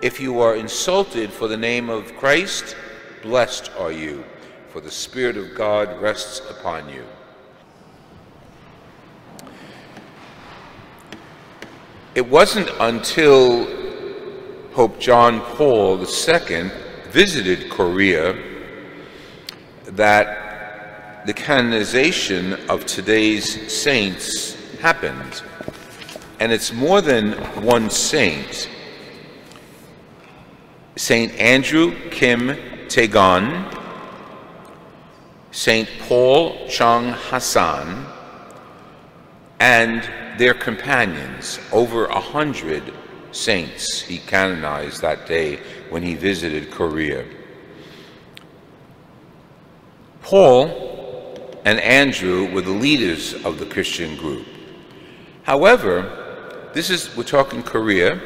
If you are insulted for the name of Christ, blessed are you, for the Spirit of God rests upon you. It wasn't until Pope John Paul II visited Korea that the canonization of today's saints happened. And it's more than one saint. Saint Andrew Kim Taegon, Saint Paul Chung Hasang, and their companions, over a hundred saints he canonized that day when he visited Korea. Paul and Andrew were the leaders of the Christian group. However, this is, we're talking Korea,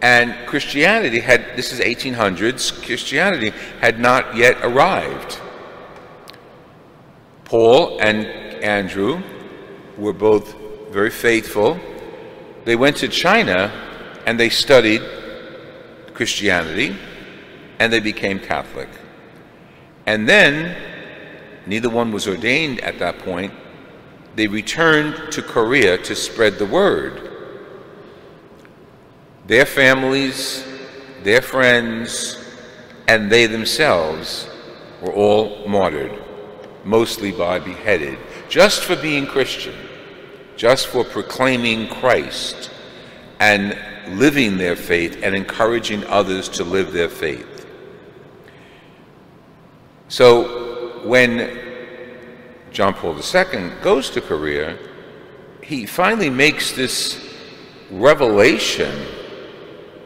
and Christianity had, this is 1800s, Christianity had not yet arrived. Paul and Andrew were both very faithful. They went to China and they studied Christianity and they became Catholic. And then, neither one was ordained at that point, they returned to Korea to spread the word. Their families, their friends, and they themselves were all martyred, mostly by beheaded, just for being Christian, just for proclaiming Christ and living their faith and encouraging others to live their faith. So when John Paul II goes to Korea, he finally makes this revelation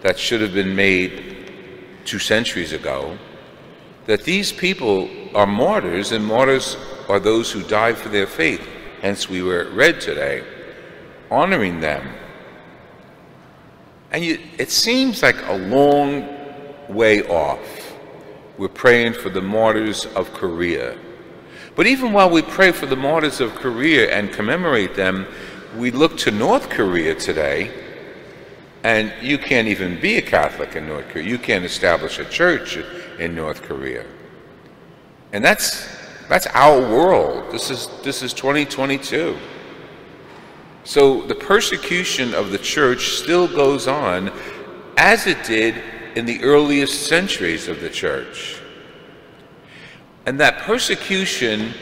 that should have been made two centuries ago that these people are martyrs, and martyrs are those who die for their faith. Hence, we were read today, honoring them. And you, it seems like a long way off. We're praying for the martyrs of Korea. But even while we pray for the martyrs of Korea and commemorate them, we look to North Korea today and you can't even be a Catholic in North Korea. You can't establish a church in North Korea. And that's that's our world. This is this is 2022. So the persecution of the church still goes on as it did in the earliest centuries of the church. And that persecution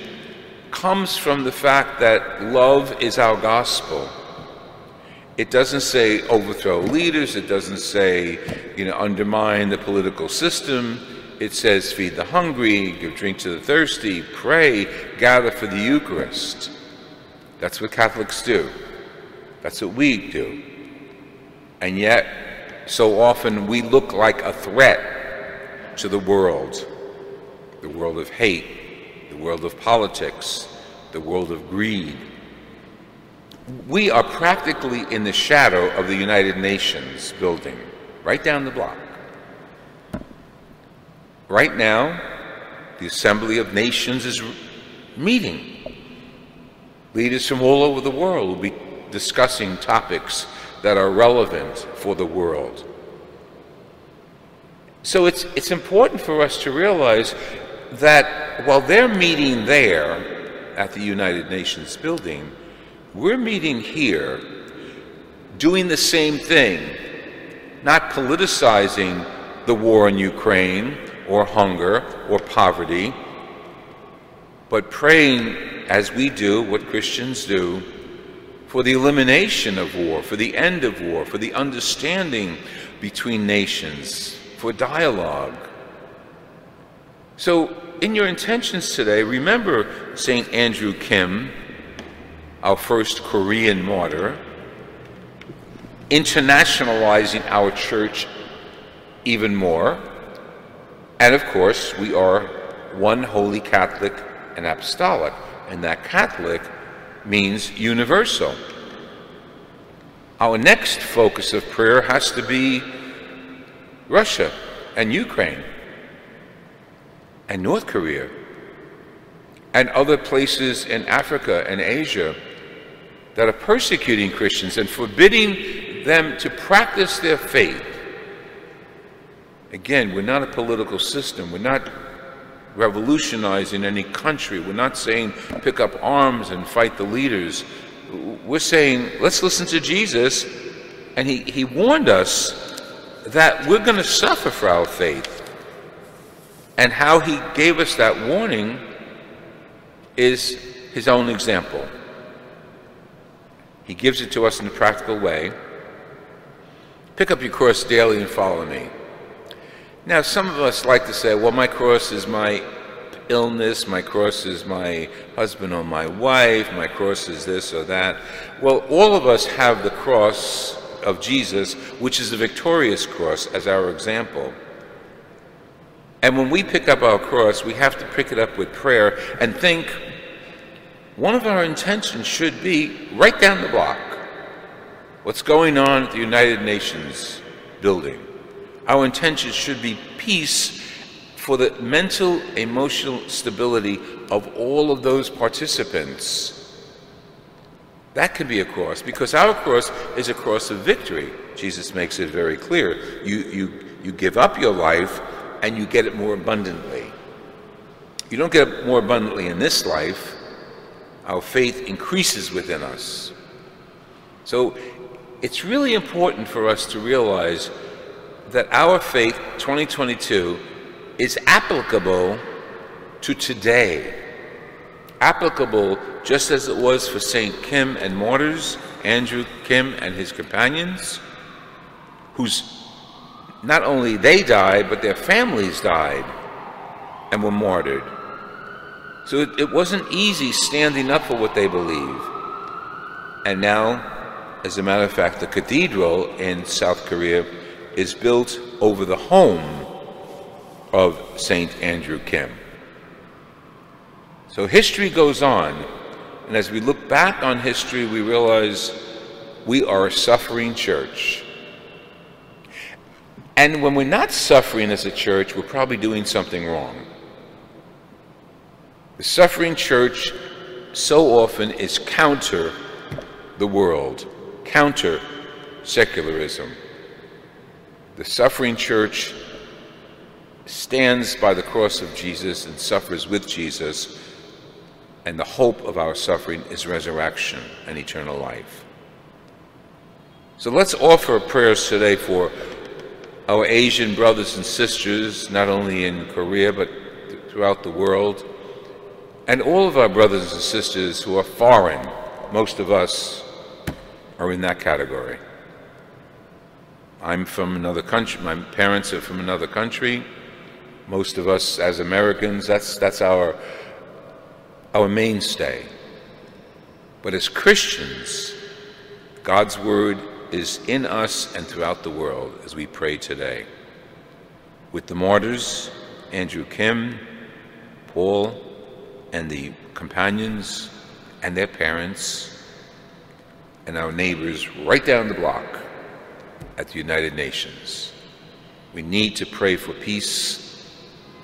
comes from the fact that love is our gospel it doesn't say overthrow leaders. It doesn't say, you know, undermine the political system. It says feed the hungry, give drink to the thirsty, pray, gather for the Eucharist. That's what Catholics do. That's what we do. And yet, so often we look like a threat to the world the world of hate, the world of politics, the world of greed we are practically in the shadow of the United Nations building, right down the block. Right now, the Assembly of Nations is meeting. Leaders from all over the world will be discussing topics that are relevant for the world. So it's, it's important for us to realize that while they're meeting there at the United Nations building, we're meeting here doing the same thing, not politicizing the war in Ukraine or hunger or poverty, but praying as we do, what Christians do, for the elimination of war, for the end of war, for the understanding between nations, for dialogue. So, in your intentions today, remember St. Andrew Kim our first Korean martyr, internationalizing our church even more. And of course, we are one holy Catholic and apostolic, and that Catholic means universal. Our next focus of prayer has to be Russia and Ukraine and North Korea and other places in Africa and Asia that are persecuting Christians and forbidding them to practice their faith. Again, we're not a political system. We're not revolutionizing any country. We're not saying pick up arms and fight the leaders. We're saying let's listen to Jesus. And he, he warned us that we're going to suffer for our faith. And how he gave us that warning is his own example. He gives it to us in a practical way. Pick up your cross daily and follow me. Now, some of us like to say, well, my cross is my illness, my cross is my husband or my wife, my cross is this or that. Well, all of us have the cross of Jesus, which is the victorious cross, as our example. And when we pick up our cross, we have to pick it up with prayer and think one of our intentions should be right down the block what's going on at the United Nations building. Our intention should be peace for the mental, emotional stability of all of those participants. That can be a cross because our cross is a cross of victory. Jesus makes it very clear. You, you, you give up your life and you get it more abundantly. You don't get it more abundantly in this life, our faith increases within us. So it's really important for us to realize that our faith 2022 is applicable to today. Applicable just as it was for St. Kim and martyrs, Andrew Kim and his companions, whose not only they died, but their families died and were martyred. So it, it wasn't easy standing up for what they believe. And now, as a matter of fact, the cathedral in South Korea is built over the home of St. Andrew Kim. So history goes on, and as we look back on history, we realize we are a suffering church. And when we're not suffering as a church, we're probably doing something wrong. The suffering church so often is counter the world, counter secularism. The suffering church stands by the cross of Jesus and suffers with Jesus, and the hope of our suffering is resurrection and eternal life. So let's offer prayers today for our Asian brothers and sisters, not only in Korea but throughout the world and all of our brothers and sisters who are foreign, most of us are in that category. I'm from another country, my parents are from another country. Most of us as Americans, that's, that's our, our mainstay. But as Christians, God's Word is in us and throughout the world as we pray today. With the martyrs, Andrew Kim, Paul, and the companions and their parents and our neighbors right down the block at the United Nations. We need to pray for peace.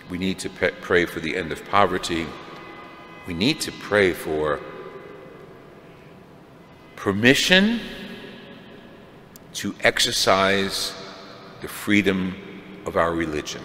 We need to pray for the end of poverty. We need to pray for permission to exercise the freedom of our religion.